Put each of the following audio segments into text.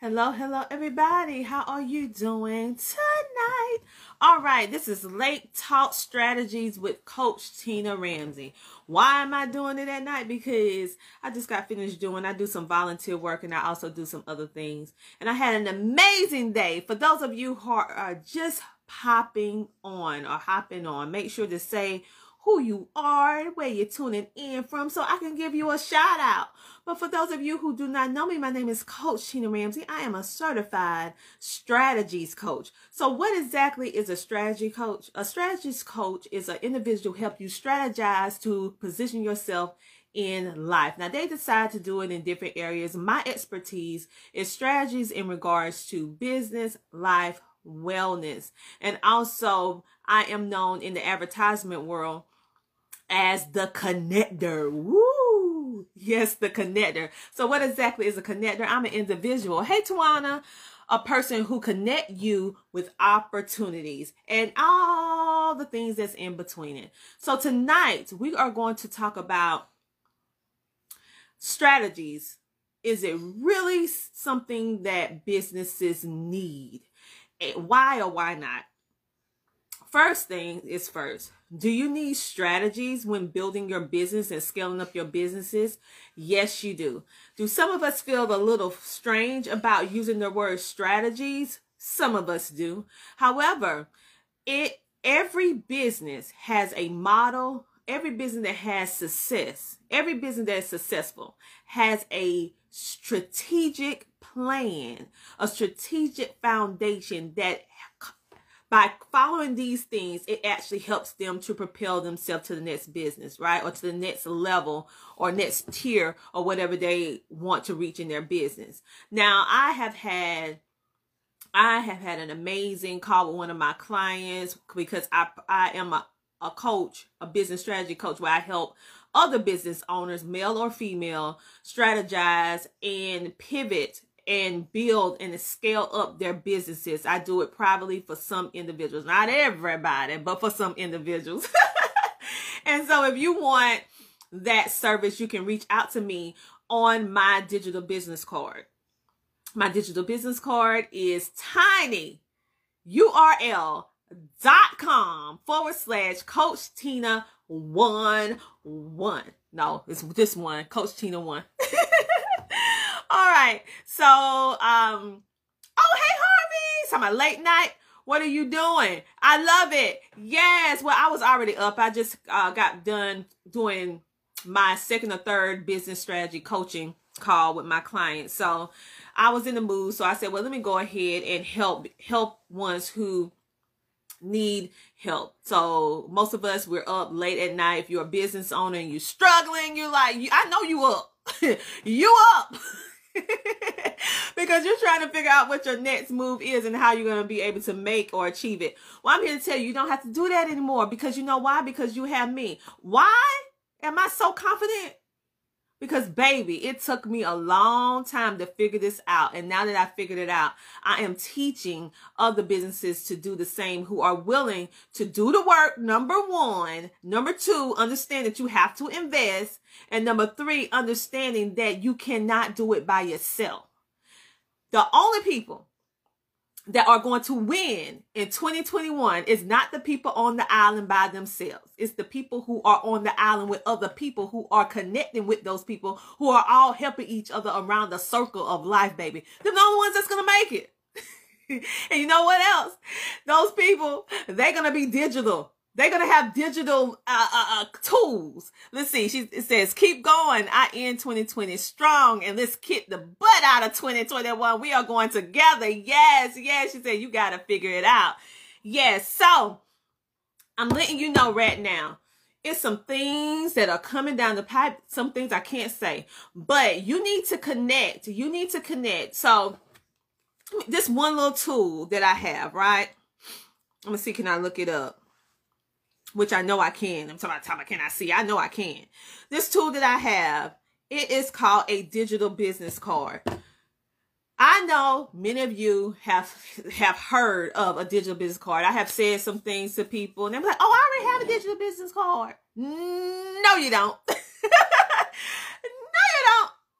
Hello, hello, everybody. How are you doing tonight? All right, this is Late Talk Strategies with Coach Tina Ramsay. Why am I doing it at night? Because I just got finished doing, I do some volunteer work and I also do some other things. And I had an amazing day. For those of you who are just popping on or hopping on, make sure to say who you are, where you're tuning in from, so I can give you a shout out. But for those of you who do not know me, my name is Coach Tina Ramsay. I am a certified strategies coach. So what exactly is a strategy coach? A strategies coach is an individual who help you strategize to position yourself in life. Now they decide to do it in different areas. My expertise is strategies in regards to business, life, wellness. And also I am known in the advertisement world as the connector. Woo! Yes, the connector. So what exactly is a connector? I'm an individual. Hey, Tawana, a person who connect you with opportunities and all the things that's in between it. So tonight we are going to talk about strategies. Is it really something that businesses need? Why or why not? First thing is first do you need strategies when building your business and scaling up your businesses? Yes, you do. Do some of us feel a little strange about using the word strategies? Some of us do. However, it every business has a model, every business that has success, every business that is successful has a strategic plan, a strategic foundation that by following these things, it actually helps them to propel themselves to the next business, right? Or to the next level or next tier or whatever they want to reach in their business. Now, I have had I have had an amazing call with one of my clients because I I am a, a coach, a business strategy coach where I help other business owners, male or female, strategize and pivot and build and scale up their businesses. I do it privately for some individuals, not everybody, but for some individuals. and so if you want that service, you can reach out to me on my digital business card. My digital business card is tiny url dot com forward slash coach tina one one no it's this one coach tina one All right. So, um, oh, hey, Harvey. So my late night. What are you doing? I love it. Yes. Well, I was already up. I just uh, got done doing my second or third business strategy coaching call with my clients. So I was in the mood. So I said, well, let me go ahead and help help ones who need help. So most of us we're up late at night. If you're a business owner and you're struggling, you're like, I know you up. you up. because you're trying to figure out what your next move is and how you're going to be able to make or achieve it. Well, I'm here to tell you, you don't have to do that anymore because you know why? Because you have me. Why am I so confident? Because, baby, it took me a long time to figure this out. And now that I figured it out, I am teaching other businesses to do the same who are willing to do the work. Number one. Number two, understand that you have to invest. And number three, understanding that you cannot do it by yourself. The only people that are going to win in 2021 is not the people on the island by themselves. It's the people who are on the island with other people who are connecting with those people who are all helping each other around the circle of life, baby. They're the only ones that's going to make it. and you know what else? Those people, they're going to be digital. They're gonna have digital uh, uh, uh, tools. Let's see. She says, "Keep going. I end 2020 strong, and let's kick the butt out of 2021. We are going together. Yes, yes." She said, "You gotta figure it out." Yes. So I'm letting you know right now. it's some things that are coming down the pipe, some things I can't say, but you need to connect. You need to connect. So, this one little tool that I have, right? I'm gonna see, can I look it up? Which I know I can. I'm talking about time I can see. I know I can. This tool that I have, it is called a digital business card. I know many of you have have heard of a digital business card. I have said some things to people, and they're like, "Oh, I already have a digital business card." No, you don't.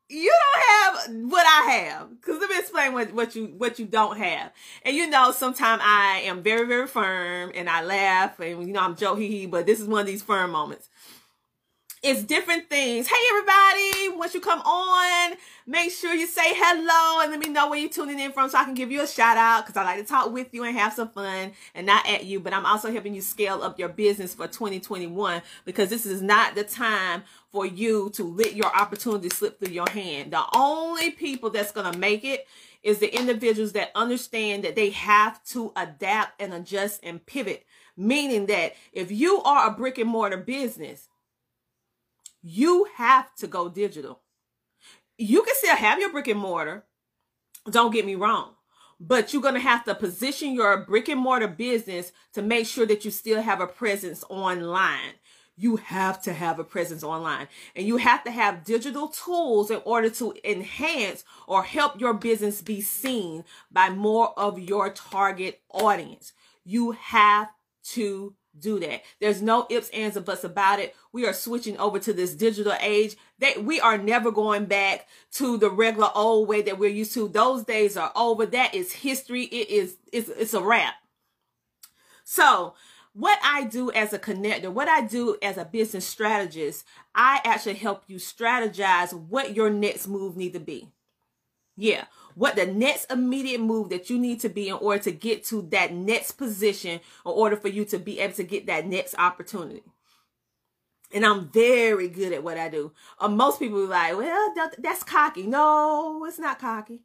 you don't. Have what I have. Cause let me explain what, what you what you don't have. And you know, sometimes I am very very firm, and I laugh, and you know I'm hee. But this is one of these firm moments it's different things. Hey, everybody, once you come on, make sure you say hello and let me know where you're tuning in from so I can give you a shout out because I like to talk with you and have some fun and not at you. But I'm also helping you scale up your business for 2021 because this is not the time for you to let your opportunity slip through your hand. The only people that's going to make it is the individuals that understand that they have to adapt and adjust and pivot. Meaning that if you are a brick and mortar business, you have to go digital. You can still have your brick and mortar. Don't get me wrong. But you're going to have to position your brick and mortar business to make sure that you still have a presence online. You have to have a presence online and you have to have digital tools in order to enhance or help your business be seen by more of your target audience. You have to do that. There's no ifs, ands, or buts about it. We are switching over to this digital age. That we are never going back to the regular old way that we're used to. Those days are over. That is history. It is it's it's a wrap. So what I do as a connector, what I do as a business strategist, I actually help you strategize what your next move need to be. Yeah what the next immediate move that you need to be in order to get to that next position in order for you to be able to get that next opportunity. And I'm very good at what I do. Uh, most people like, well, that, that's cocky. No, it's not cocky.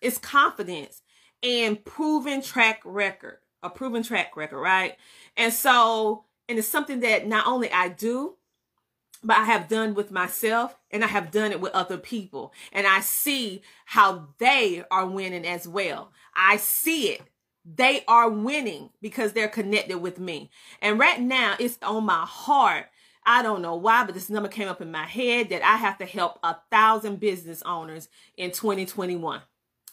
It's confidence and proven track record, a proven track record, right? And so, and it's something that not only I do, but I have done with myself and I have done it with other people. And I see how they are winning as well. I see it. They are winning because they're connected with me. And right now it's on my heart. I don't know why, but this number came up in my head that I have to help a thousand business owners in 2021.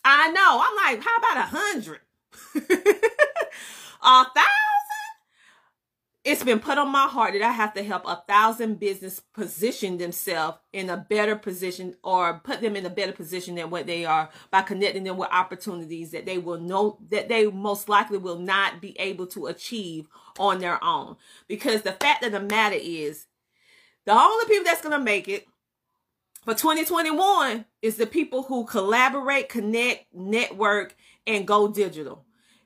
I know. I'm like, how about a hundred? a thousand? It's been put on my heart that I have to help a thousand business position themselves in a better position or put them in a better position than what they are by connecting them with opportunities that they will know that they most likely will not be able to achieve on their own. Because the fact of the matter is, the only people that's going to make it for 2021 is the people who collaborate, connect, network, and go digital.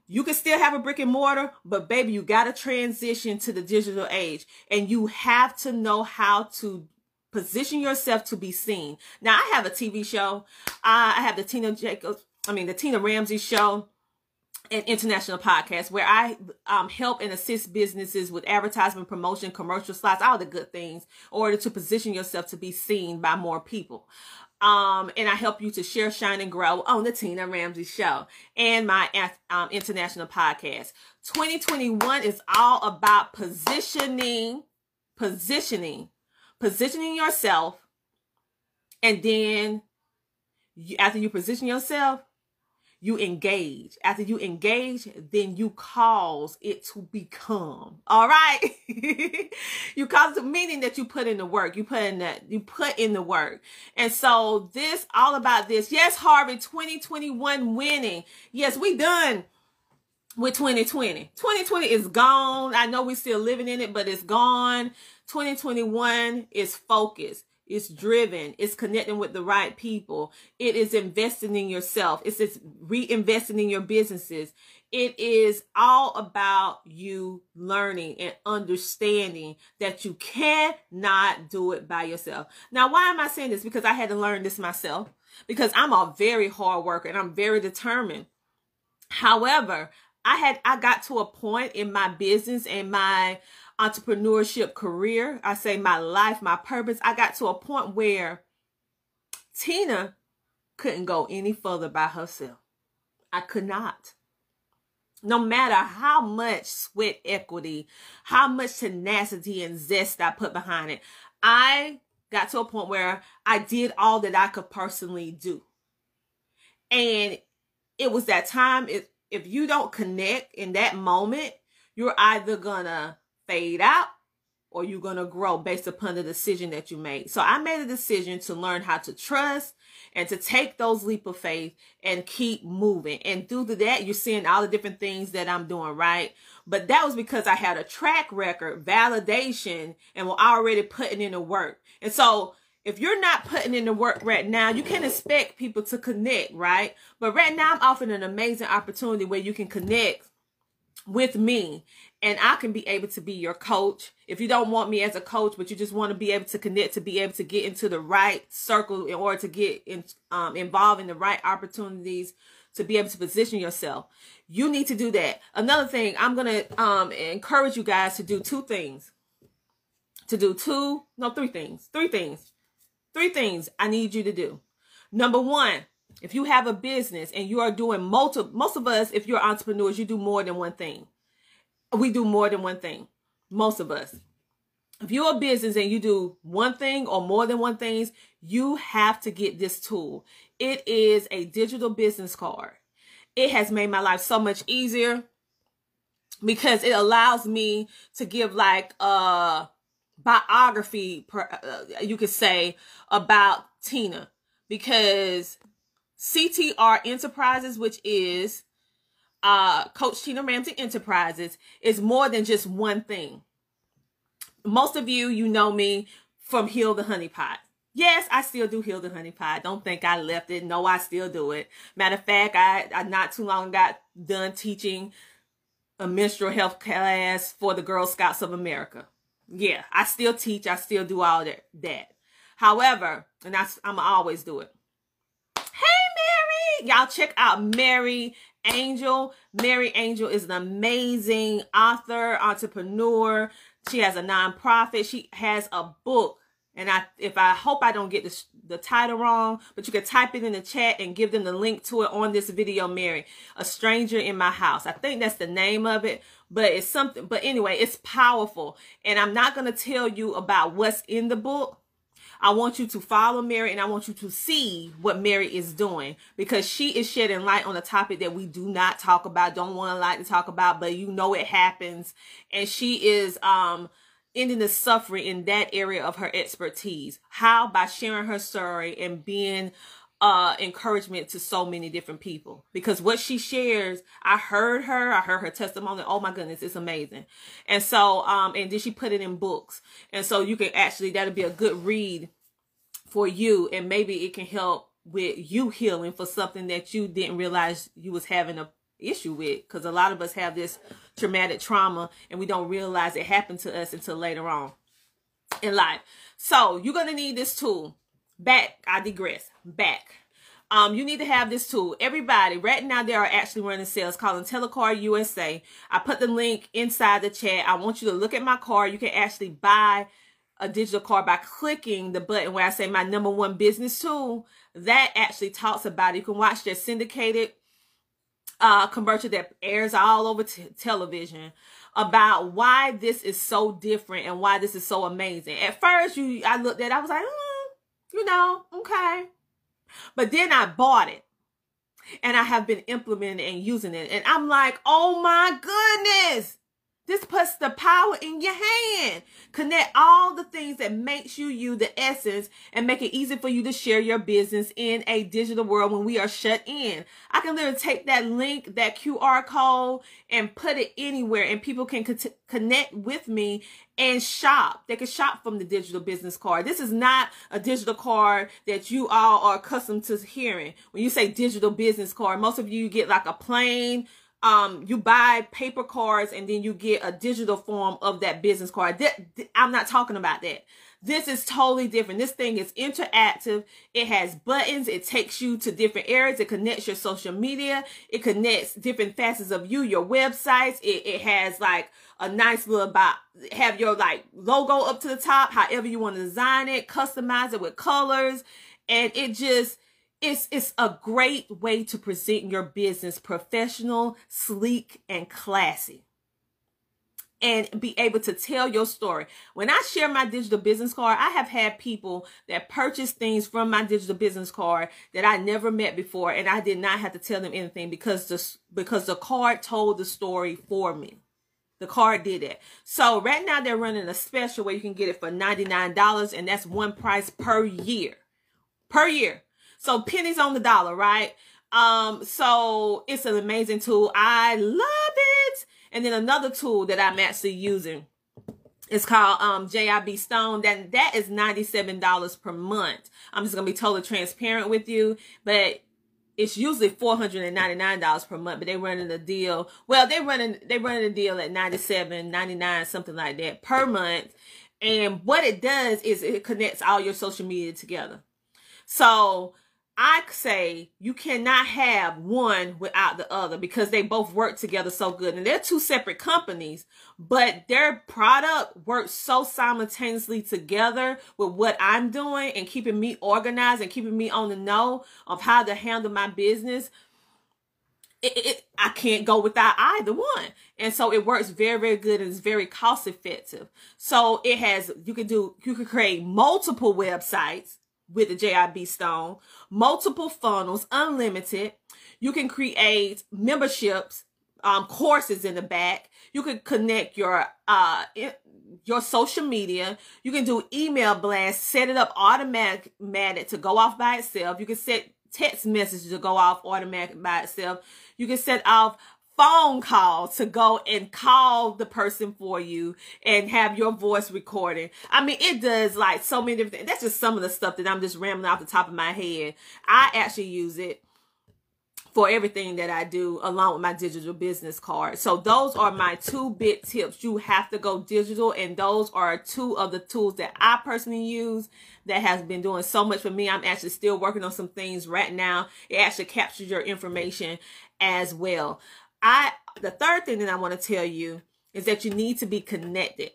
You can still have a brick and mortar, but baby, you got to transition to the digital age and you have to know how to position yourself to be seen. Now, I have a TV show. I have the Tina Jacobs, I mean, the Tina Ramsay show an international podcast where I um, help and assist businesses with advertisement, promotion, commercial slots, all the good things, in order to position yourself to be seen by more people. Um, and I help you to share, shine, and grow on the Tina Ramsay Show and my um, international podcast. 2021 is all about positioning, positioning, positioning yourself. And then you, after you position yourself, you engage. After you engage, then you cause it to become. All right. you cause the meaning that you put in the work. You put in that, you put in the work. And so this all about this. Yes, Harvey, 2021 winning. Yes, we done with 2020. 2020 is gone. I know we're still living in it, but it's gone. 2021 is focused. It's driven. It's connecting with the right people. It is investing in yourself. It's just reinvesting in your businesses. It is all about you learning and understanding that you cannot do it by yourself. Now, why am I saying this? Because I had to learn this myself. Because I'm a very hard worker and I'm very determined. However, I had I got to a point in my business and my entrepreneurship career, I say my life, my purpose, I got to a point where Tina couldn't go any further by herself. I could not. No matter how much sweat equity, how much tenacity and zest I put behind it, I got to a point where I did all that I could personally do. And it was that time if if you don't connect in that moment, you're either gonna fade out or you're going to grow based upon the decision that you made. So I made a decision to learn how to trust and to take those leap of faith and keep moving. And through that, you're seeing all the different things that I'm doing, right? But that was because I had a track record, validation, and were already putting in the work. And so if you're not putting in the work right now, you can expect people to connect, right? But right now, I'm offering an amazing opportunity where you can connect with me and I can be able to be your coach. If you don't want me as a coach, but you just want to be able to connect to be able to get into the right circle in order to get in, um, involved in the right opportunities to be able to position yourself, you need to do that. Another thing, I'm going to um, encourage you guys to do two things. To do two, no, three things. Three things. Three things I need you to do. Number one, if you have a business and you are doing multiple, most of us, if you're entrepreneurs, you do more than one thing we do more than one thing. Most of us. If you're a business and you do one thing or more than one things, you have to get this tool. It is a digital business card. It has made my life so much easier because it allows me to give like a biography, uh, you could say, about Tina because CTR Enterprises, which is uh, Coach Tina Ramsay Enterprises is more than just one thing. Most of you, you know me from Heal the Honey Pot. Yes, I still do Heal the Honey Pot. Don't think I left it. No, I still do it. Matter of fact, I, I not too long got done teaching a menstrual health class for the Girl Scouts of America. Yeah, I still teach. I still do all that. that. However, and that's I'm always do it. Y'all check out Mary Angel. Mary Angel is an amazing author, entrepreneur. She has a nonprofit. She has a book. And I, if I hope I don't get the, the title wrong, but you can type it in the chat and give them the link to it on this video, Mary. A Stranger in My House. I think that's the name of it, but it's something, but anyway, it's powerful. And I'm not going to tell you about what's in the book I want you to follow Mary and I want you to see what Mary is doing because she is shedding light on a topic that we do not talk about, don't want to like to talk about, but you know it happens. And she is um ending the suffering in that area of her expertise. How? By sharing her story and being uh encouragement to so many different people. Because what she shares i heard her i heard her testimony. Oh my goodness it's amazing. And so um and then she put it in books. And so you can actually that'll be a good read for you. And maybe it can help with you healing for something that you didn't realize you was having a issue with. Because a lot of us have this traumatic trauma and we don't realize it happened to us until later on in life. So you're gonna need this tool back i digress back um, you need to have this tool. Everybody, right now, they are actually running sales calling Telecard USA. I put the link inside the chat. I want you to look at my card. You can actually buy a digital card by clicking the button where I say my number one business tool. That actually talks about it. You can watch their syndicated uh, commercial that airs all over television about why this is so different and why this is so amazing. At first, you I looked at, it, I was like, mm, you know, okay. But then I bought it and I have been implementing and using it. And I'm like, oh my goodness. This puts the power in your hand. Connect all the things that makes you you, the essence, and make it easy for you to share your business in a digital world when we are shut in. I can literally take that link, that QR code, and put it anywhere, and people can co- connect with me and shop. They can shop from the digital business card. This is not a digital card that you all are accustomed to hearing. When you say digital business card, most of you get like a plain um you buy paper cards and then you get a digital form of that business card. I'm not talking about that. This is totally different. This thing is interactive. It has buttons. It takes you to different areas. It connects your social media. It connects different facets of you, your websites. It, it has like a nice little about have your like logo up to the top, however you want to design it, customize it with colors. And it just, it's, it's a great way to present your business professional, sleek, and classy and be able to tell your story. When I share my digital business card, I have had people that purchase things from my digital business card that I never met before and I did not have to tell them anything because the because the card told the story for me. The card did it. So right now they're running a special where you can get it for $99 and that's one price per year. Per year. So pennies on the dollar, right? Um so it's an amazing tool. I love it. And then another tool that I'm actually using is called um, JIB Stone. That that is $97 per month. I'm just gonna be totally transparent with you, but it's usually $499 per month, but they're running a deal. Well, they're running they're running a deal at 97, 99, something like that per month. And what it does is it connects all your social media together. So I say you cannot have one without the other because they both work together so good. And they're two separate companies, but their product works so simultaneously together with what I'm doing and keeping me organized and keeping me on the know of how to handle my business. It, it, I can't go without either one. And so it works very, very good and it's very cost effective. So it has, you can do, you can create multiple websites with the JIB Stone, multiple funnels, unlimited. You can create memberships, um, courses in the back. You can connect your uh your social media. You can do email blasts, set it up automatic to go off by itself. You can set text messages to go off automatic by itself. You can set off phone call to go and call the person for you and have your voice recording. I mean, it does like so many different things. That's just some of the stuff that I'm just rambling off the top of my head. I actually use it for everything that I do along with my digital business card. So those are my two big tips. You have to go digital and those are two of the tools that I personally use that has been doing so much for me. I'm actually still working on some things right now. It actually captures your information as well. I the third thing that I want to tell you is that you need to be connected.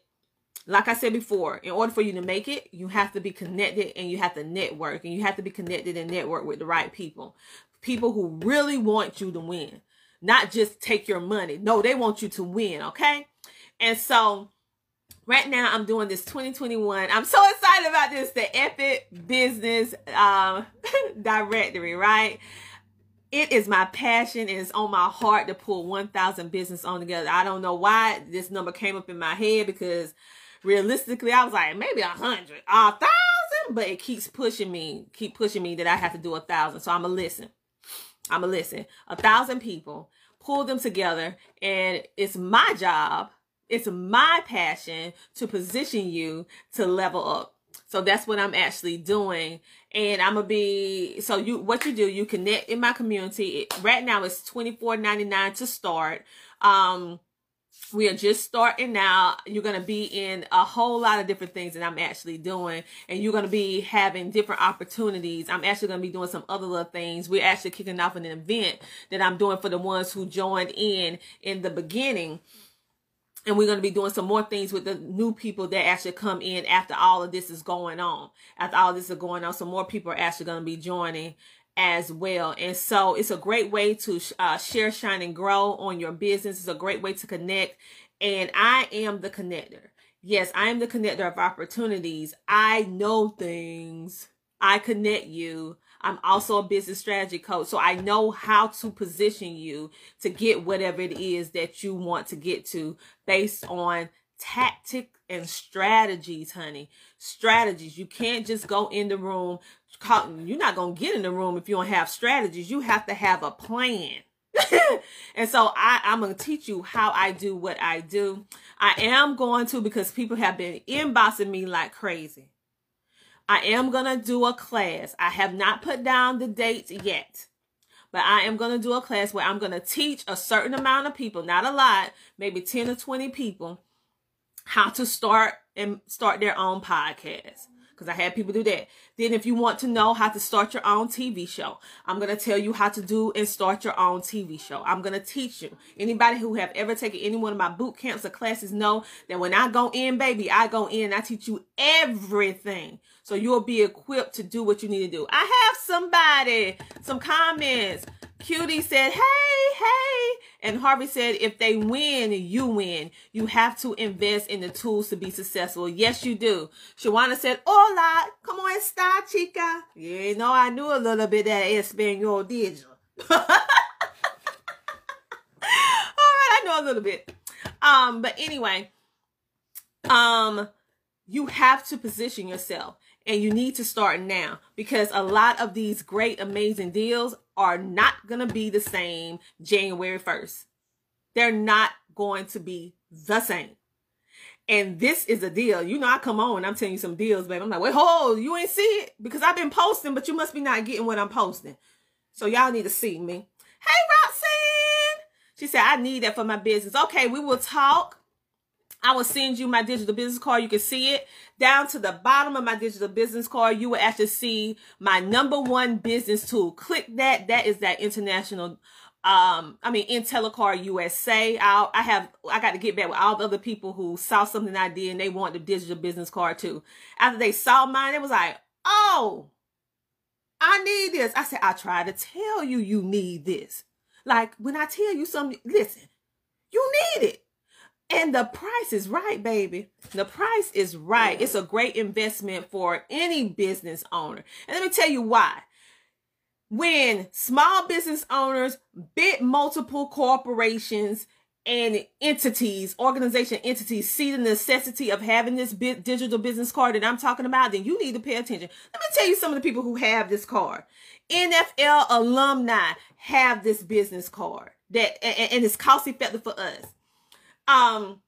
Like I said before, in order for you to make it, you have to be connected and you have to network and you have to be connected and network with the right people. People who really want you to win, not just take your money. No, they want you to win, okay? And so right now I'm doing this 2021. I'm so excited about this, the Epic Business um, Directory, right? It is my passion and it's on my heart to pull 1000 business on together. I don't know why this number came up in my head because realistically I was like maybe a hundred, a thousand, but it keeps pushing me, keep pushing me that I have to do a thousand. So I'm gonna listen. I'm gonna listen. A thousand people, pull them together, and it's my job, it's my passion to position you to level up. So that's what I'm actually doing. And I'm gonna be so you what you do, you connect in my community. It, right now it's $24.99 to start. Um we are just starting now. You're going to be in a whole lot of different things that I'm actually doing, and you're going to be having different opportunities. I'm actually going to be doing some other little things. We're actually kicking off an event that I'm doing for the ones who joined in in the beginning and we're going to be doing some more things with the new people that actually come in after all of this is going on. After all this is going on, some more people are actually going to be joining as well. And so it's a great way to uh, share, shine, and grow on your business. It's a great way to connect. And I am the connector. Yes, I am the connector of opportunities. I know things. I connect you. I'm also a business strategy coach. So I know how to position you to get whatever it is that you want to get to based on tactic and strategies, honey. Strategies. You can't just go in the room. You're not going to get in the room if you don't have strategies. You have to have a plan. and so I, I'm going to teach you how I do what I do. I am going to because people have been inboxing me like crazy. I am going to do a class. I have not put down the dates yet, but I am going to do a class where I'm going to teach a certain amount of people, not a lot, maybe 10 or 20 people, how to start and start their own podcast because I had people do that. Then if you want to know how to start your own TV show, I'm going to tell you how to do and start your own TV show. I'm going to teach you. Anybody who have ever taken any one of my boot camps or classes know that when I go in, baby, I go in and I teach you everything. So you'll be equipped to do what you need to do. I have somebody, some comments. Cutie said, hey, hey. And Harvey said, if they win, you win. You have to invest in the tools to be successful. Yes, you do. Shawana said, hola, come on, star chica. You know, I knew a little bit that Espanol, did you? All right, I know a little bit. Um, but anyway, um, you have to position yourself and you need to start now because a lot of these great, amazing deals are not going to be the same January 1st. They're not going to be the same. And this is a deal. You know, I come on, I'm telling you some deals, baby. I'm like, wait, hold, you ain't see it? Because I've been posting, but you must be not getting what I'm posting. So y'all need to see me. Hey, Roxanne. She said, I need that for my business. Okay, we will talk. I will send you my digital business card. You can see it down to the bottom of my digital business card. You will actually see my number one business tool. Click that. That is that international um i mean IntelliCard usa i i have i got to get back with all the other people who saw something i did and they want the digital business card too after they saw mine it was like oh i need this i said i try to tell you you need this like when i tell you something listen you need it and the price is right, baby. The price is right. It's a great investment for any business owner. And let me tell you why. When small business owners bid multiple corporations and entities, organization entities see the necessity of having this digital business card that I'm talking about, then you need to pay attention. Let me tell you some of the people who have this card. NFL alumni have this business card that and it's cost effective for us um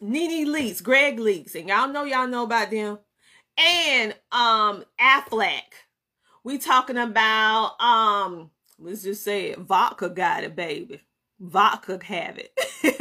Nene Leakes, Greg Leakes, and y'all know y'all know about them, and um Aflac. We talking about um let's just say it, vodka got it, baby. Vodka have it. and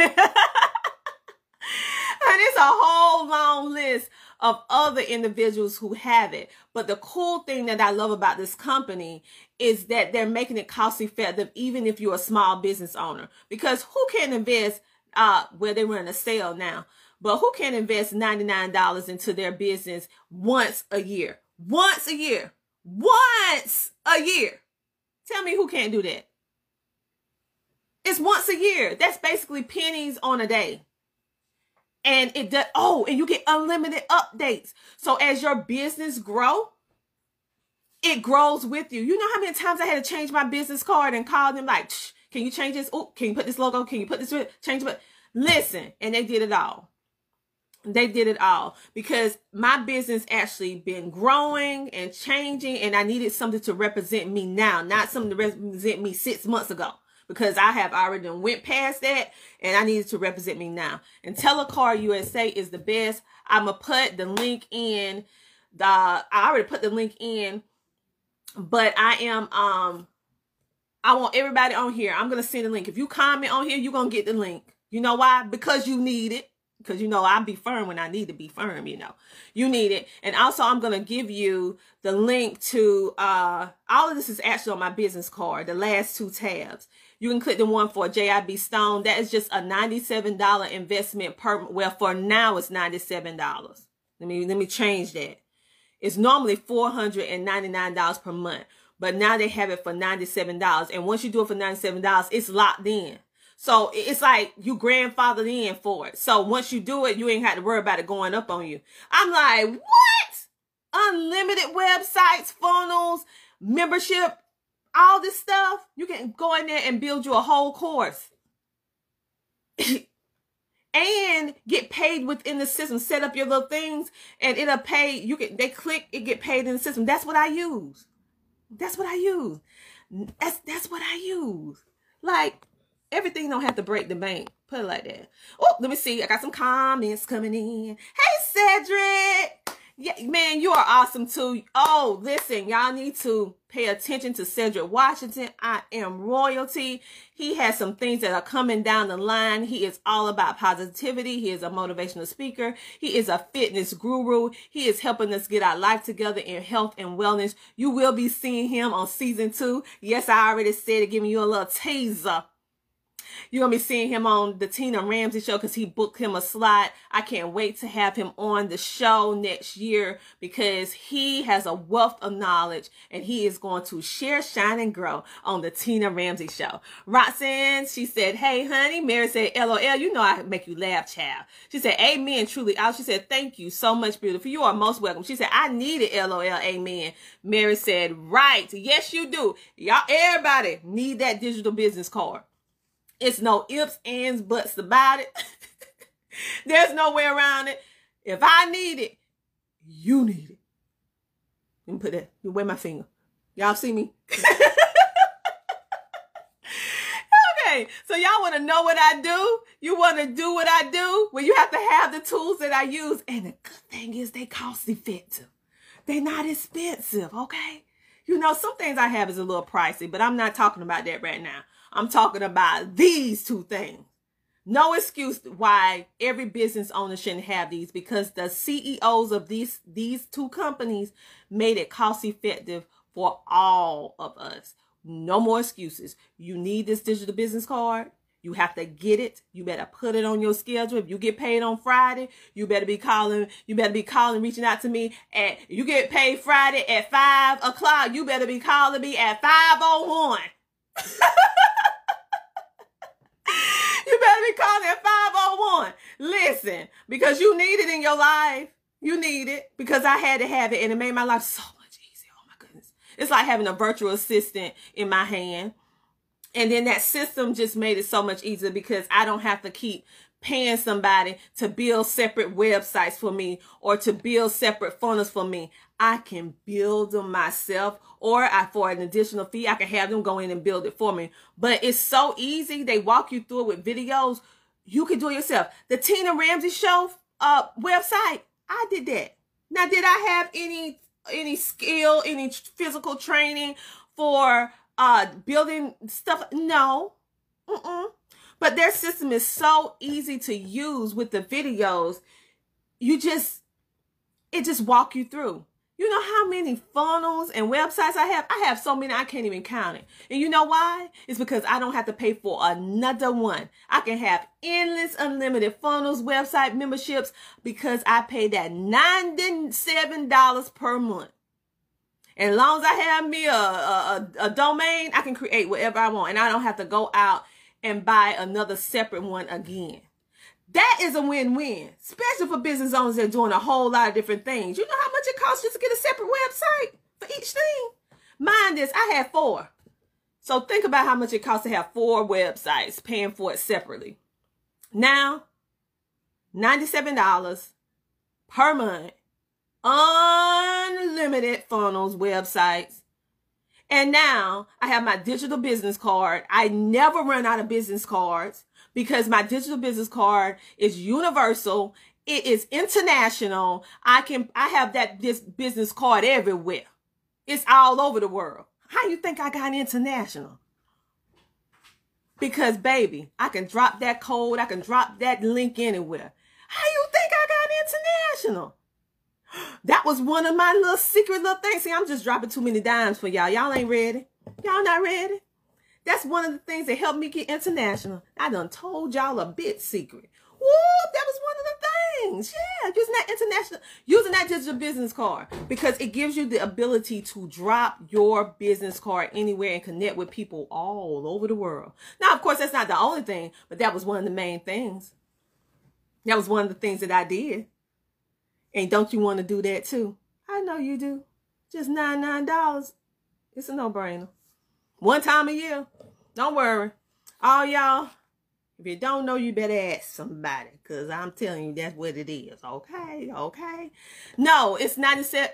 it's a whole long list of other individuals who have it. But the cool thing that I love about this company is that they're making it cost effective even if you're a small business owner. Because who can invest uh, where they run a sale now. But who can invest $99 into their business once a year? Once a year. Once a year. Tell me who can't do that. It's once a year. That's basically pennies on a day. And it does, oh, and you get unlimited updates. So as your business grow, it grows with you. You know how many times I had to change my business card and call them like, can you change this? Oh, can you put this logo? Can you put this? Change it. Listen, and they did it all. They did it all because my business actually been growing and changing, and I needed something to represent me now, not something to represent me six months ago because I have already went past that and I needed to represent me now. And Telecar USA is the best. I'm gonna put the link in the I already put the link in, but I am um I want everybody on here. I'm going to send a link. If you comment on here, you're going to get the link. You know why? Because you need it. Because you know I be firm when I need to be firm, you know. You need it. And also I'm going to give you the link to uh all of this is actually on my business card, the last two tabs. You can click the one for JIB Stone. That is just a $97 investment per well for now it's $97. Let me let me change that. It's normally $499 per month but now they have it for $97. And once you do it for $97, it's locked in. So it's like you grandfathered in for it. So once you do it, you ain't had to worry about it going up on you. I'm like, what? Unlimited websites, funnels, membership, all this stuff. You can go in there and build you a whole course. and get paid within the system. Set up your little things and it'll pay. You can they click, it get paid in the system. That's what I use. That's what I use. That's that's what I use. Like everything don't have to break the bank. Put it like that. Oh, let me see. I got some comments coming in. Hey, Cedric. Yeah, man, you are awesome too. Oh, listen, y'all need to pay attention to Cedric Washington. I am royalty. He has some things that are coming down the line. He is all about positivity. He is a motivational speaker. He is a fitness guru. He is helping us get our life together in health and wellness. You will be seeing him on season two. Yes, I already said it, giving you a little teaser you're going to be seeing him on the Tina Ramsay show because he booked him a slot. I can't wait to have him on the show next year because he has a wealth of knowledge and he is going to share, shine, and grow on the Tina Ramsay show. Roxanne, she said, Hey, honey. Mary said, LOL, you know I make you laugh, child. She said, Amen, truly out. She said, Thank you so much, beautiful. You are most welcome. She said, I needed LOL, amen. Mary said, Right. Yes, you do. Y'all, everybody need that digital business card. It's no ifs, ands, buts about it. There's no way around it. If I need it, you need it. Let me put that. You wear my finger. Y'all see me? okay, so y'all want to know what I do? You want to do what I do? Well, you have to have the tools that I use. And the good thing is they cost effective. They're not expensive, okay? You know, some things I have is a little pricey, but I'm not talking about that right now. I'm talking about these two things. No excuse why every business owner shouldn't have these because the CEOs of these these two companies made it cost effective for all of us. No more excuses. You need this digital business card. You have to get it. You better put it on your schedule. If you get paid on Friday, you better be calling. You better be calling, reaching out to me. At you get paid Friday at five o'clock. You better be calling me at five o one. you better be calling at 501. Listen, because you need it in your life. You need it because I had to have it and it made my life so much easier. Oh my goodness. It's like having a virtual assistant in my hand. And then that system just made it so much easier because I don't have to keep paying somebody to build separate websites for me or to build separate funnels for me. I can build them myself or I, for an additional fee, I can have them go in and build it for me. But it's so easy. They walk you through it with videos. You can do it yourself. The Tina Ramsay show uh, website, I did that. Now, did I have any any skill, any physical training for uh building stuff? No. Mm-mm. But their system is so easy to use with the videos. You just it just walk you through. You know how many funnels and websites I have? I have so many I can't even count it. And you know why? It's because I don't have to pay for another one. I can have endless unlimited funnels, website memberships because I pay that $97 per month. And as long as I have me a, a, a domain, I can create whatever I want. And I don't have to go out and buy another separate one again. That is a win-win, especially for business owners that are doing a whole lot of different things. You know how much it costs just to get a separate website for each thing? Mind this, I had four. So think about how much it costs to have four websites, paying for it separately. Now, $97 per month, unlimited funnels, websites. And now I have my digital business card. I never run out of business cards because my digital business card is universal. It is international. I can, I have that this business card everywhere. It's all over the world. How you think I got international? Because baby, I can drop that code. I can drop that link anywhere. How you think I got international? That was one of my little secret little things. See, I'm just dropping too many dimes for y'all. Y'all ain't ready. Y'all not ready. That's one of the things that helped me get international. I done told y'all a bit secret. Whoop, that was one of the things. Yeah, using that international, using that digital business card because it gives you the ability to drop your business card anywhere and connect with people all over the world. Now, of course, that's not the only thing, but that was one of the main things. That was one of the things that I did. And don't you want to do that too? I know you do. Just $99. It's a no-brainer. One time a year. Don't worry. All y'all, if you don't know, you better ask somebody. Because I'm telling you, that's what it is. Okay? Okay? No, it's 97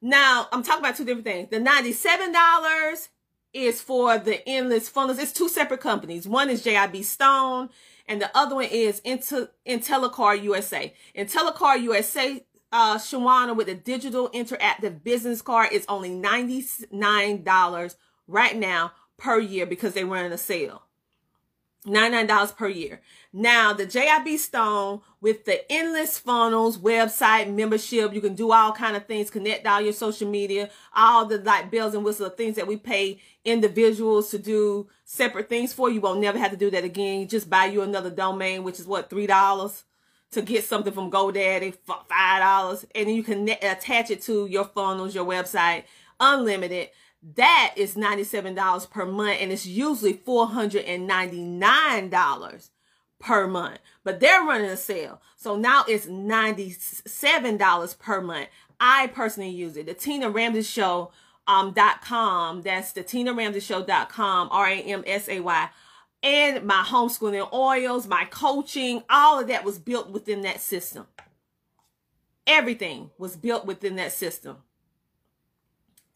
Now, I'm talking about two different things. The $97 is for the endless funnels. It's two separate companies. One is JIB Stone, and the other one is Intel, IntelliCard USA. IntelliCard USA uh, Shawana with the digital interactive business card is only $99 right now per year because they're running a sale. $99 per year. Now, the JIB Stone with the endless funnels, website, membership, you can do all kind of things, connect all your social media, all the like bells and whistles, things that we pay individuals to do separate things for. You won't never have to do that again. You just buy you another domain, which is what, $3 to get something from GoDaddy, $5, and then you can attach it to your funnels, your website, unlimited that is $97 per month and it's usually $499 per month. But they're running a sale. So now it's $97 per month. I personally use it. The Tina Ramsay Show um, dot com. That's the Tina Ramsay Show dot com. R A M S A Y. And my homeschooling oils, my coaching, all of that was built within that system. Everything was built within that system.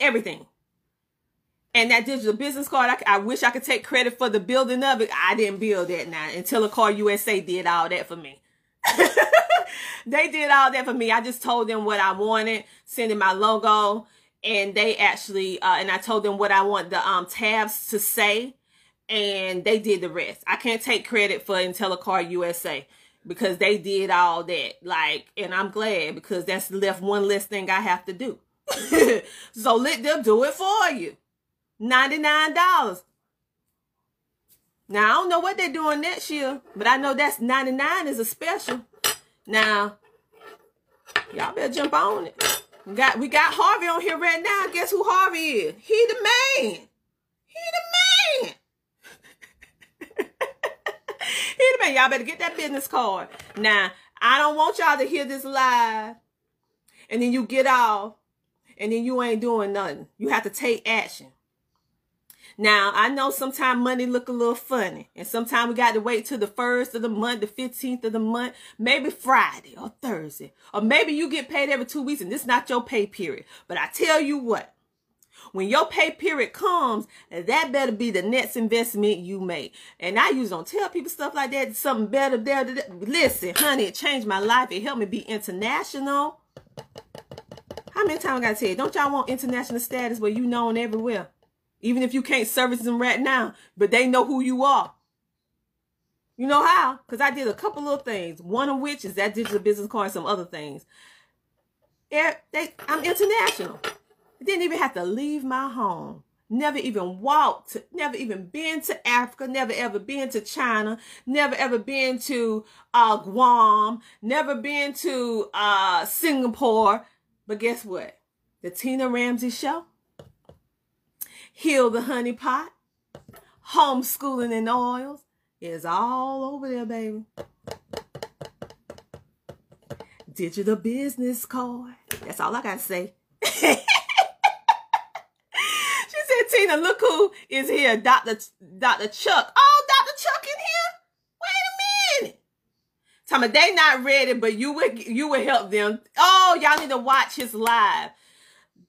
Everything. And that digital business card, I, I, wish I could take credit for the building of it. I didn't build that now. IntelliCard USA did all that for me. they did all that for me. I just told them what I wanted, sending my logo, and they actually, uh, and I told them what I want the um, tabs to say, and they did the rest. I can't take credit for IntelliCard USA because they did all that. Like, and I'm glad because that's left one less thing I have to do. so let them do it for you. $99. Now, I don't know what they're doing next year, but I know that's 99 is a special. Now, y'all better jump on it. We got, we got Harvey on here right now. Guess who Harvey is? He the man. He the man. Y'all better get that business card. Now, I don't want y'all to hear this live and then you get off and then you ain't doing nothing. You have to take action. Now, I know sometimes money look a little funny, and sometimes we got to wait till the first of the month, the 15th of the month, maybe Friday or Thursday, or maybe you get paid every two weeks and this is not your pay period. But I tell you what, when your pay period comes, that better be the next investment you make. And I usually don't tell people stuff like that. Something better there. Listen, honey, it changed my life. It helped me be international. How many times I gotta tell you? Don't y'all want international status where you known everywhere? Even if you can't service them right now, but they know who you are. You know how? Because I did a couple of things. One of which is that digital business card some other things. They, I'm international. Didn't even have to leave my home. Never even walked, never even been to Africa, never ever been to China, never ever been to uh, Guam, never been to uh, Singapore. But guess what? The Tina Ramsay Show Heal the Honey Pot, Homeschooling and Oils is all over there, baby. Digital business card. That's all I got to say. she said, Tina, look who is here. Dr. Dr. Chuck. Oh, Dr. Chuck in here? Wait a minute. Me they not ready, but you would you would help them. Oh, y'all need to watch his live.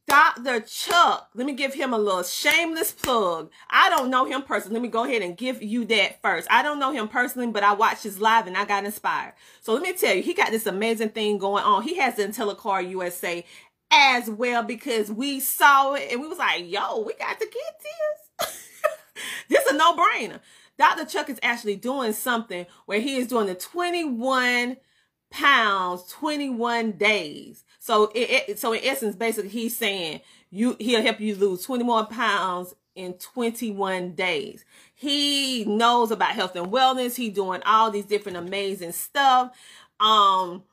Dr. Chuck, let me give him a little shameless plug. I don't know him personally. Let me go ahead and give you that first. I don't know him personally, but I watched his live and I got inspired. So let me tell you, he got this amazing thing going on. He has the IntelliCard USA as well because we saw it and we was like, yo, we got to get this. this is a no-brainer. Dr. Chuck is actually doing something where he is doing the 21 pounds, 21 days. So it, it, so in essence, basically he's saying you, he'll help you lose 20 more pounds in 21 days. He knows about health and wellness. He doing all these different amazing stuff. Um,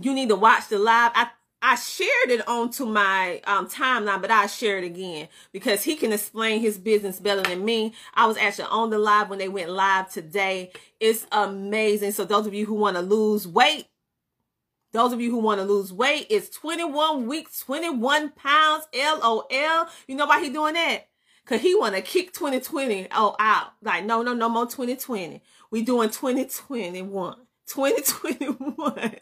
you need to watch the live. I I shared it onto my um, timeline, but I share it again because he can explain his business better than me. I was actually on the live when they went live today. It's amazing. So those of you who want to lose weight, those of you who want to lose weight, it's 21 weeks, 21 pounds, LOL. You know why he doing that? Cause he want to kick 2020 oh out. Like, no, no, no more 2020. We doing 2021. 2021.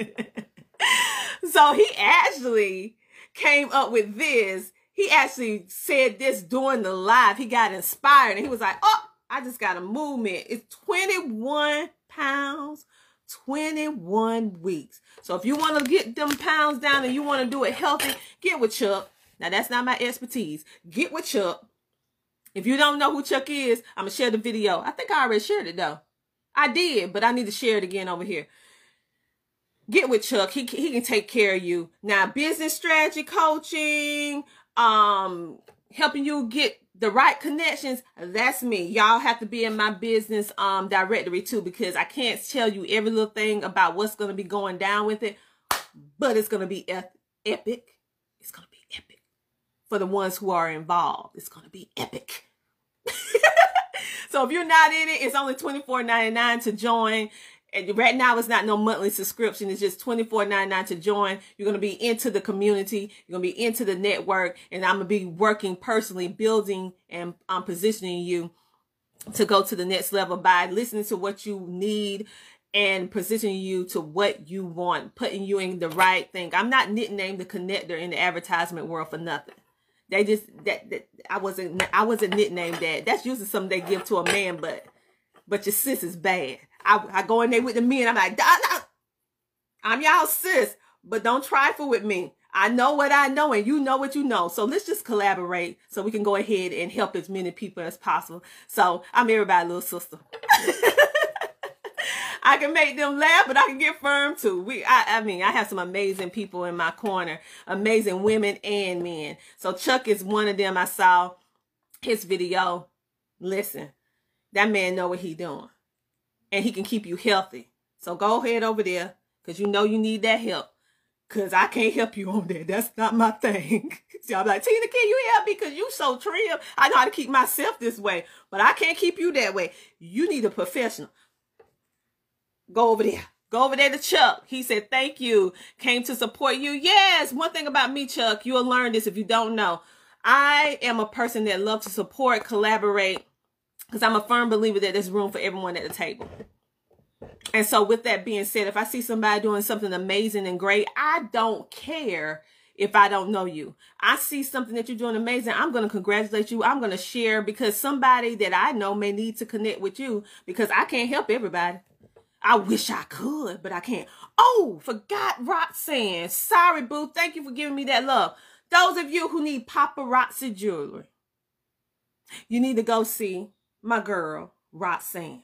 so he actually came up with this. He actually said this during the live. He got inspired and he was like, oh, I just got a movement. It's 21 pounds, 21 weeks. So if you want to get them pounds down and you want to do it healthy, get with Chuck. Now that's not my expertise. Get with Chuck. If you don't know who Chuck is, I'm gonna share the video. I think I already shared it though. I did, but I need to share it again over here. Get with Chuck. He he can take care of you. Now, business strategy coaching, um, helping you get the right connections, that's me. Y'all have to be in my business um directory too because I can't tell you every little thing about what's going to be going down with it, but it's going to be epic. It's going to be epic for the ones who are involved. It's going to be epic. so if you're not in it, it's only $24.99 to join right now it's not no monthly subscription. It's just $24.99 to join. You're going to be into the community. You're going to be into the network. And i'm going to be working personally building and um, positioning you to go to the next level by listening to what you need and positioning you to what you want putting you in the right thing. I'm not nicknamed the connector in the advertisement world for nothing. They just that, that i wasn't i wasn't nicknamed that. That's usually something they give to a man but but your sis is bad I, I go in there with the men. I'm like. I'm y'all sis, but don't trifle with me. I know what I know and you know what you know. So let's just collaborate so we can go ahead and help as many people as possible. So I'm everybody's little sister. I can make them laugh, but I can get firm too. We, I, I mean, I have some amazing people in my corner, amazing women and men. So Chuck is one of them. I saw his video. Listen, that man know what he doing and he can keep you healthy. So go ahead over there because you know you need that help. Cause I can't help you on that. That's not my thing. so I'm like, Tina, can you help me? Cause you so trim. I know how to keep myself this way, but I can't keep you that way. You need a professional. Go over there. Go over there to Chuck. He said, thank you. Came to support you. Yes. One thing about me, Chuck, you'll learn this if you don't know. I am a person that loves to support, collaborate, because I'm a firm believer that there's room for everyone at the table. And so, with that being said, if I see somebody doing something amazing and great, I don't care if I don't know you. I see something that you're doing amazing. I'm going to congratulate you. I'm going to share because somebody that I know may need to connect with you because I can't help everybody. I wish I could, but I can't. Oh, forgot Roxanne. Sorry, boo. Thank you for giving me that love. Those of you who need paparazzi jewelry, you need to go see my girl, Roxanne.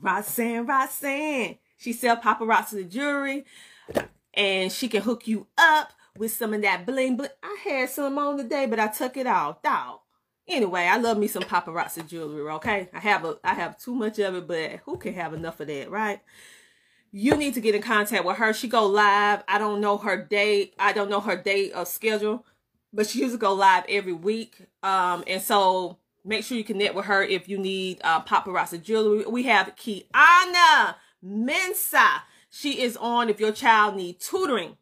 Roxanne, Roxanne. She sell paparazzi jewelry and she can hook you up with some of that bling bling. I had some on today, but I took it off. Dog. Anyway, I love me some paparazzi jewelry, okay? I have a I have too much of it, but who can have enough of that, right? You need to get in contact with her. She go live. I don't know her date. I don't know her date of schedule, but she used to go live every week. Um, and so Make sure you connect with her if you need uh, paparazzi jewelry. We have Kiana Mensa. She is on if your child needs tutoring.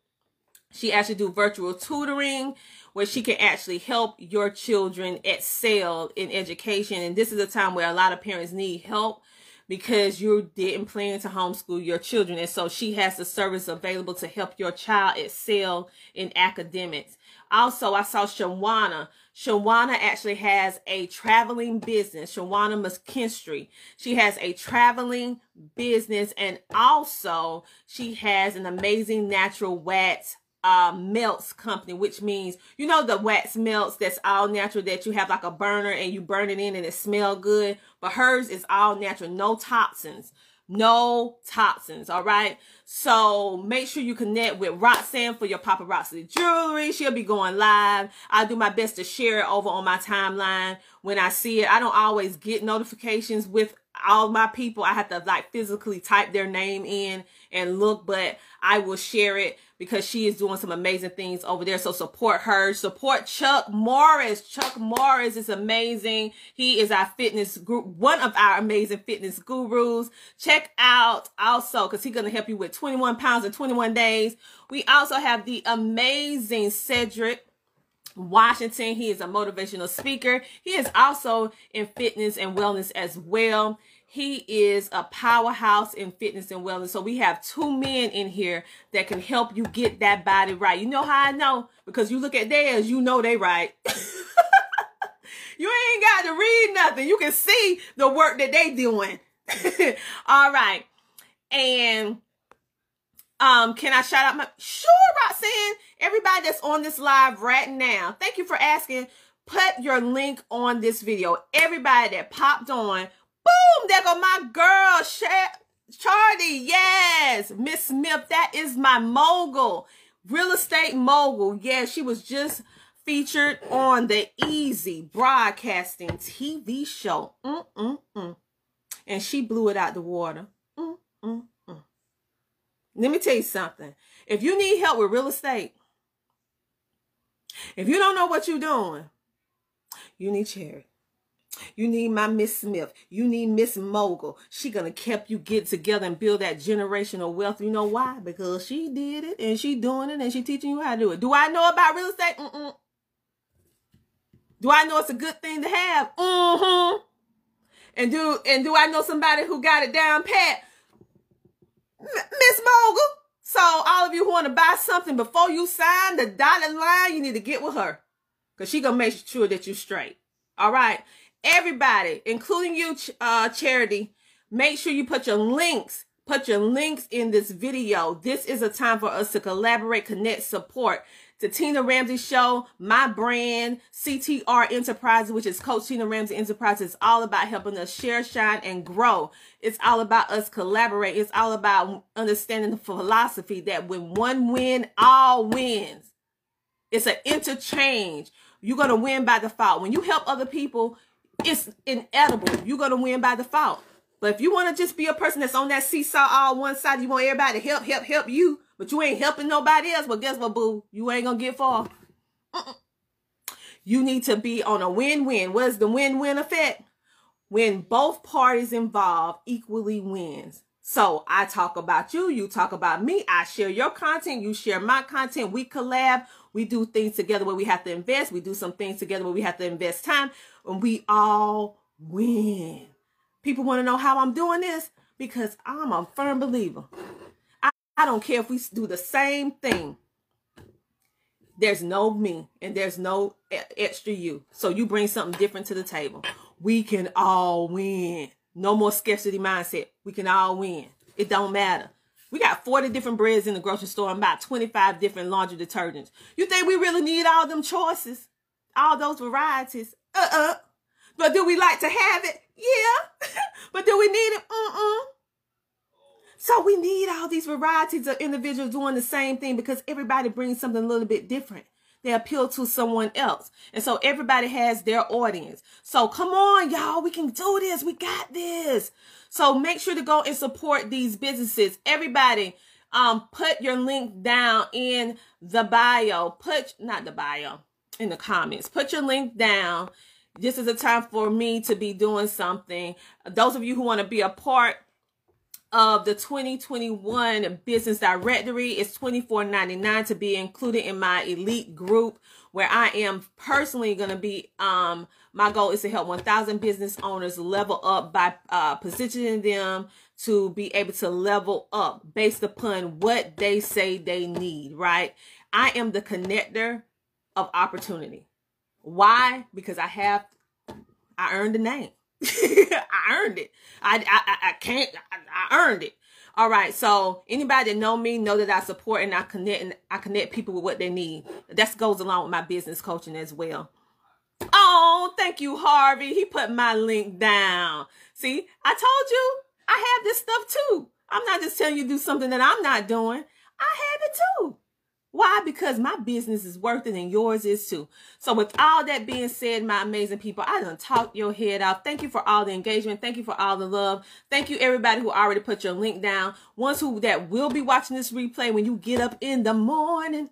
She actually do virtual tutoring where she can actually help your children excel in education. And this is a time where a lot of parents need help because you didn't plan to homeschool your children. And so she has the service available to help your child excel in academics. Also, I saw Shawana. Shawana actually has a traveling business, Shawana McKinstry. She has a traveling business and also she has an amazing natural wax uh, melts company, which means, you know, the wax melts that's all natural that you have like a burner and you burn it in and it smell good. But hers is all natural, no toxins no toxins. All right. So make sure you connect with Roxanne for your paparazzi jewelry. She'll be going live. I do my best to share it over on my timeline when I see it. I don't always get notifications with all my people. I have to like physically type their name in and look, but I will share it because she is doing some amazing things over there. So support her. Support Chuck Morris. Chuck Morris is amazing. He is our fitness group, one of our amazing fitness gurus. Check out also because he's going to help you with 21 pounds in 21 days. We also have the amazing Cedric. Washington. He is a motivational speaker. He is also in fitness and wellness as well. He is a powerhouse in fitness and wellness. So we have two men in here that can help you get that body right. You know how I know? Because you look at theirs, you know they right. you ain't got to read nothing. You can see the work that they doing. All right. And um, can I shout out my sure Roxanne? Everybody that's on this live right now. Thank you for asking. Put your link on this video. Everybody that popped on, boom, there go my girl, Charlie. Yes, Miss Smith, that is my mogul, real estate mogul. Yeah, she was just featured on the Easy Broadcasting TV show. Mm-mm-mm. And she blew it out the water. Mm-mm. Let me tell you something. If you need help with real estate, if you don't know what you're doing, you need charity. You need my Miss Smith. You need Miss Mogul. She gonna help you get together and build that generational wealth. You know why? Because she did it and she doing it and she teaching you how to do it. Do I know about real estate? Mm-mm. Do I know it's a good thing to have? Mm-hmm. And do and do I know somebody who got it down pat? Miss Mogul. So all of you who want to buy something before you sign the dotted line, you need to get with her. Because she to make sure that you're straight. All right. Everybody, including you, uh, Charity, make sure you put your links, put your links in this video. This is a time for us to collaborate, connect, support the Tina Ramsay Show, my brand, CTR Enterprises, which is Coach Tina Ramsay Enterprises, is all about helping us share, shine, and grow. It's all about us collaborate. It's all about understanding the philosophy that when one win, all wins. It's an interchange. You're gonna win by default. When you help other people, it's inedible. You're gonna win by default. But if you want to just be a person that's on that seesaw all one side, you want everybody to help, help, help you, but you ain't helping nobody else. But guess what, boo? You ain't gonna get far. You need to be on a win-win. What is the win-win effect? When both parties involved equally wins. So I talk about you, you talk about me. I share your content, you share my content. We collab. We do things together where we have to invest. We do some things together where we have to invest time, and we all win. People want to know how I'm doing this because I'm a firm believer. I don't care if we do the same thing. There's no me and there's no extra you. So you bring something different to the table. We can all win. No more scarcity mindset. We can all win. It don't matter. We got 40 different breads in the grocery store and about 25 different laundry detergents. You think we really need all them choices? All those varieties? Uh-uh. But do we like to have it? Yeah. but do we need it? Uh-uh. So we need all these varieties of individuals doing the same thing because everybody brings something a little bit different. They appeal to someone else. And so everybody has their audience. So come on, y'all. We can do this. We got this. So make sure to go and support these businesses. Everybody, um, put your link down in the bio. Put, not the bio, in the comments. Put your link down. This is a time for me to be doing something. Those of you who want to be a part of the 2021 business directory is $24.99 to be included in my elite group where I am personally going to be um my goal is to help 1000 business owners level up by uh, positioning them to be able to level up based upon what they say they need, right? I am the connector of opportunity. Why? Because I have I earned a name. I earned it. I I I can't. I, I earned it. All right. So anybody that know me know that I support and I connect and I connect people with what they need. That goes along with my business coaching as well. Oh, thank you, Harvey. He put my link down. See, I told you I have this stuff too. I'm not just telling you do something that I'm not doing. I have it too. Why? Because my business is worth it and yours is too. So with all that being said, my amazing people, I done talked your head off. Thank you for all the engagement. Thank you for all the love. Thank you everybody who already put your link down. Ones who that will be watching this replay when you get up in the morning.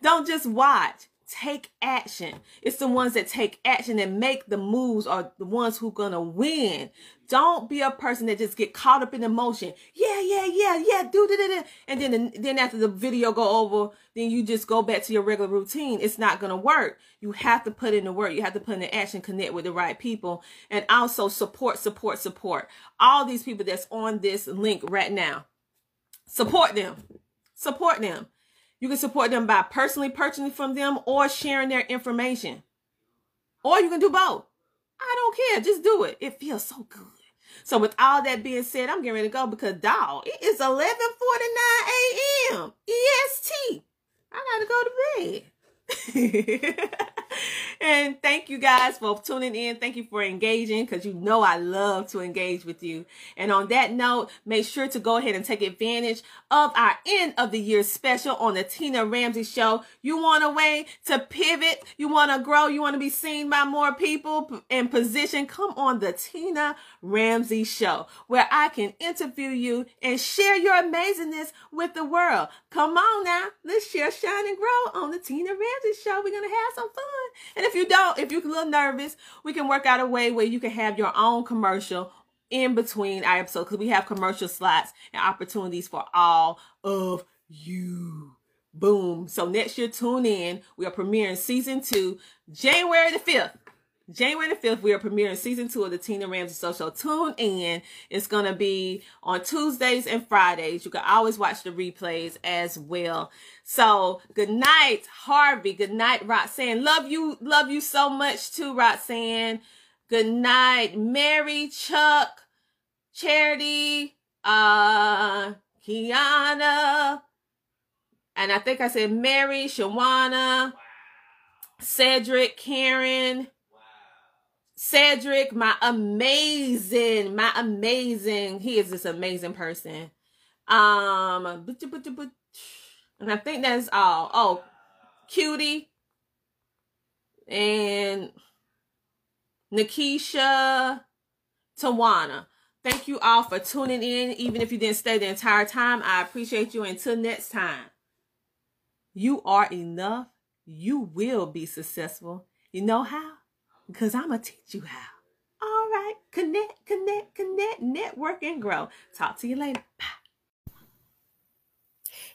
Don't just watch take action. It's the ones that take action and make the moves are the ones who gonna win. Don't be a person that just get caught up in emotion. Yeah, yeah, yeah, yeah. Do it, and then then after the video go over, then you just go back to your regular routine. It's not gonna work. You have to put in the work. You have to put in the action. Connect with the right people, and also support, support, support. All these people that's on this link right now. Support them. Support them. You can support them by personally purchasing from them or sharing their information. Or you can do both. I don't care. Just do it. It feels so good. So with all that being said, I'm getting ready to go because dog, it is 11:49 a.m. EST. I gotta go to bed. and thank you guys for tuning in. Thank you for engaging because you know I love to engage with you. And on that note, make sure to go ahead and take advantage of our end of the year special on the Tina Ramsay Show. You want a way to pivot, you want to grow, you want to be seen by more people in position. Come on the Tina Ramsay Show where I can interview you and share your amazingness with the world. Come on now, let's share, shine, and grow on the Tina Ramsay Ramsay show. We're gonna have some fun. And if you don't, if you're a little nervous, we can work out a way where you can have your own commercial in between our episodes because we have commercial slots and opportunities for all of you. Boom. So next year, tune in. We are premiering season two, January the 5th. January the 5th, we are premiering season two of the Tina Ramsay Social. Tune in. It's going to be on Tuesdays and Fridays. You can always watch the replays as well. So good night, Harvey. Good night, Roxanne. Love you. Love you so much too, Roxanne. Good night, Mary, Chuck, Charity, uh, Kiana. And I think I said Mary, Shawana, Cedric, Karen, Cedric, my amazing, my amazing, he is this amazing person. Um, and I think that's all. Oh, cutie and Nikisha, Tawana. Thank you all for tuning in. Even if you didn't stay the entire time, I appreciate you. Until next time, you are enough. You will be successful. You know how? Because I'm going to teach you how. All right. Connect, connect, connect, network, and grow. Talk to you later. Bye.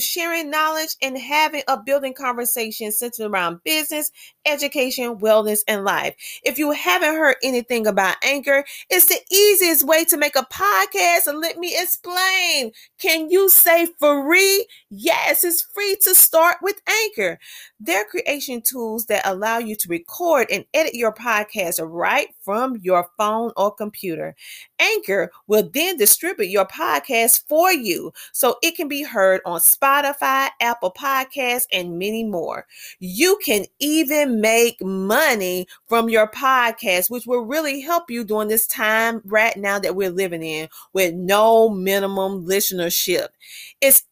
sharing knowledge and having a building conversation centered around business, education, wellness, and life. If you haven't heard anything about Anchor, it's the easiest way to make a podcast. And let me explain. Can you say free? Yes, it's free to start with Anchor. They're creation tools that allow you to record and edit your podcast right from your phone or computer. Anchor will then distribute your podcast for you so it can be heard on Spotify, Apple Podcasts, and many more. You can even make money from your podcast, which will really help you during this time right now that we're living in with no minimum listenership. It's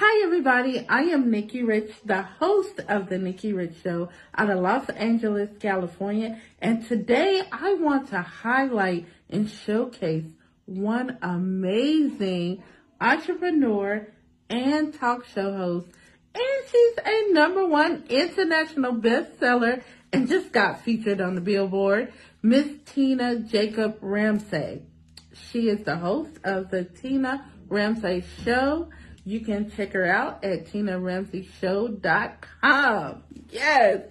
Hi, everybody. I am Nikki Rich, the host of The Nikki Rich Show out of Los Angeles, California. And today I want to highlight and showcase one amazing entrepreneur and talk show host. And she's a number one international bestseller and just got featured on the billboard, Miss Tina Jacob Ramsay. She is the host of the Tina Ramsay Show. You can check her out at TinaRamsayShow.com. Yes.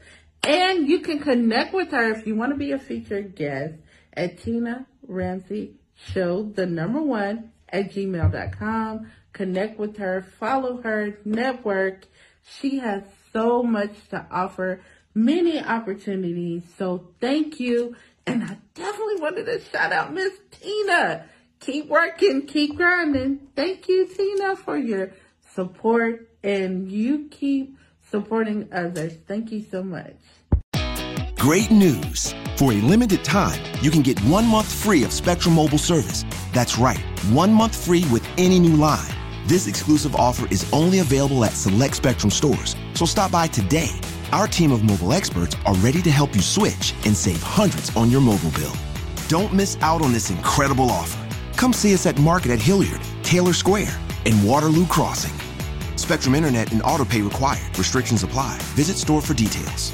And you can connect with her if you want to be a featured guest at Tina Ramsay Show, the number one at gmail.com. Connect with her, follow her, network. She has so much to offer, many opportunities. So thank you. And I definitely wanted to shout out Miss Tina keep working, keep grinding. Thank you, Tina, for your support and you keep supporting others. Thank you so much. Great news. For a limited time, you can get one month free of Spectrum Mobile service. That's right, one month free with any new line. This exclusive offer is only available at select Spectrum stores, so stop by today. Our team of mobile experts are ready to help you switch and save hundreds on your mobile bill. Don't miss out on this incredible offer. Come see us at Market at Hilliard, Taylor Square, and Waterloo Crossing. Spectrum Internet and autopay required. Restrictions apply. Visit store for details.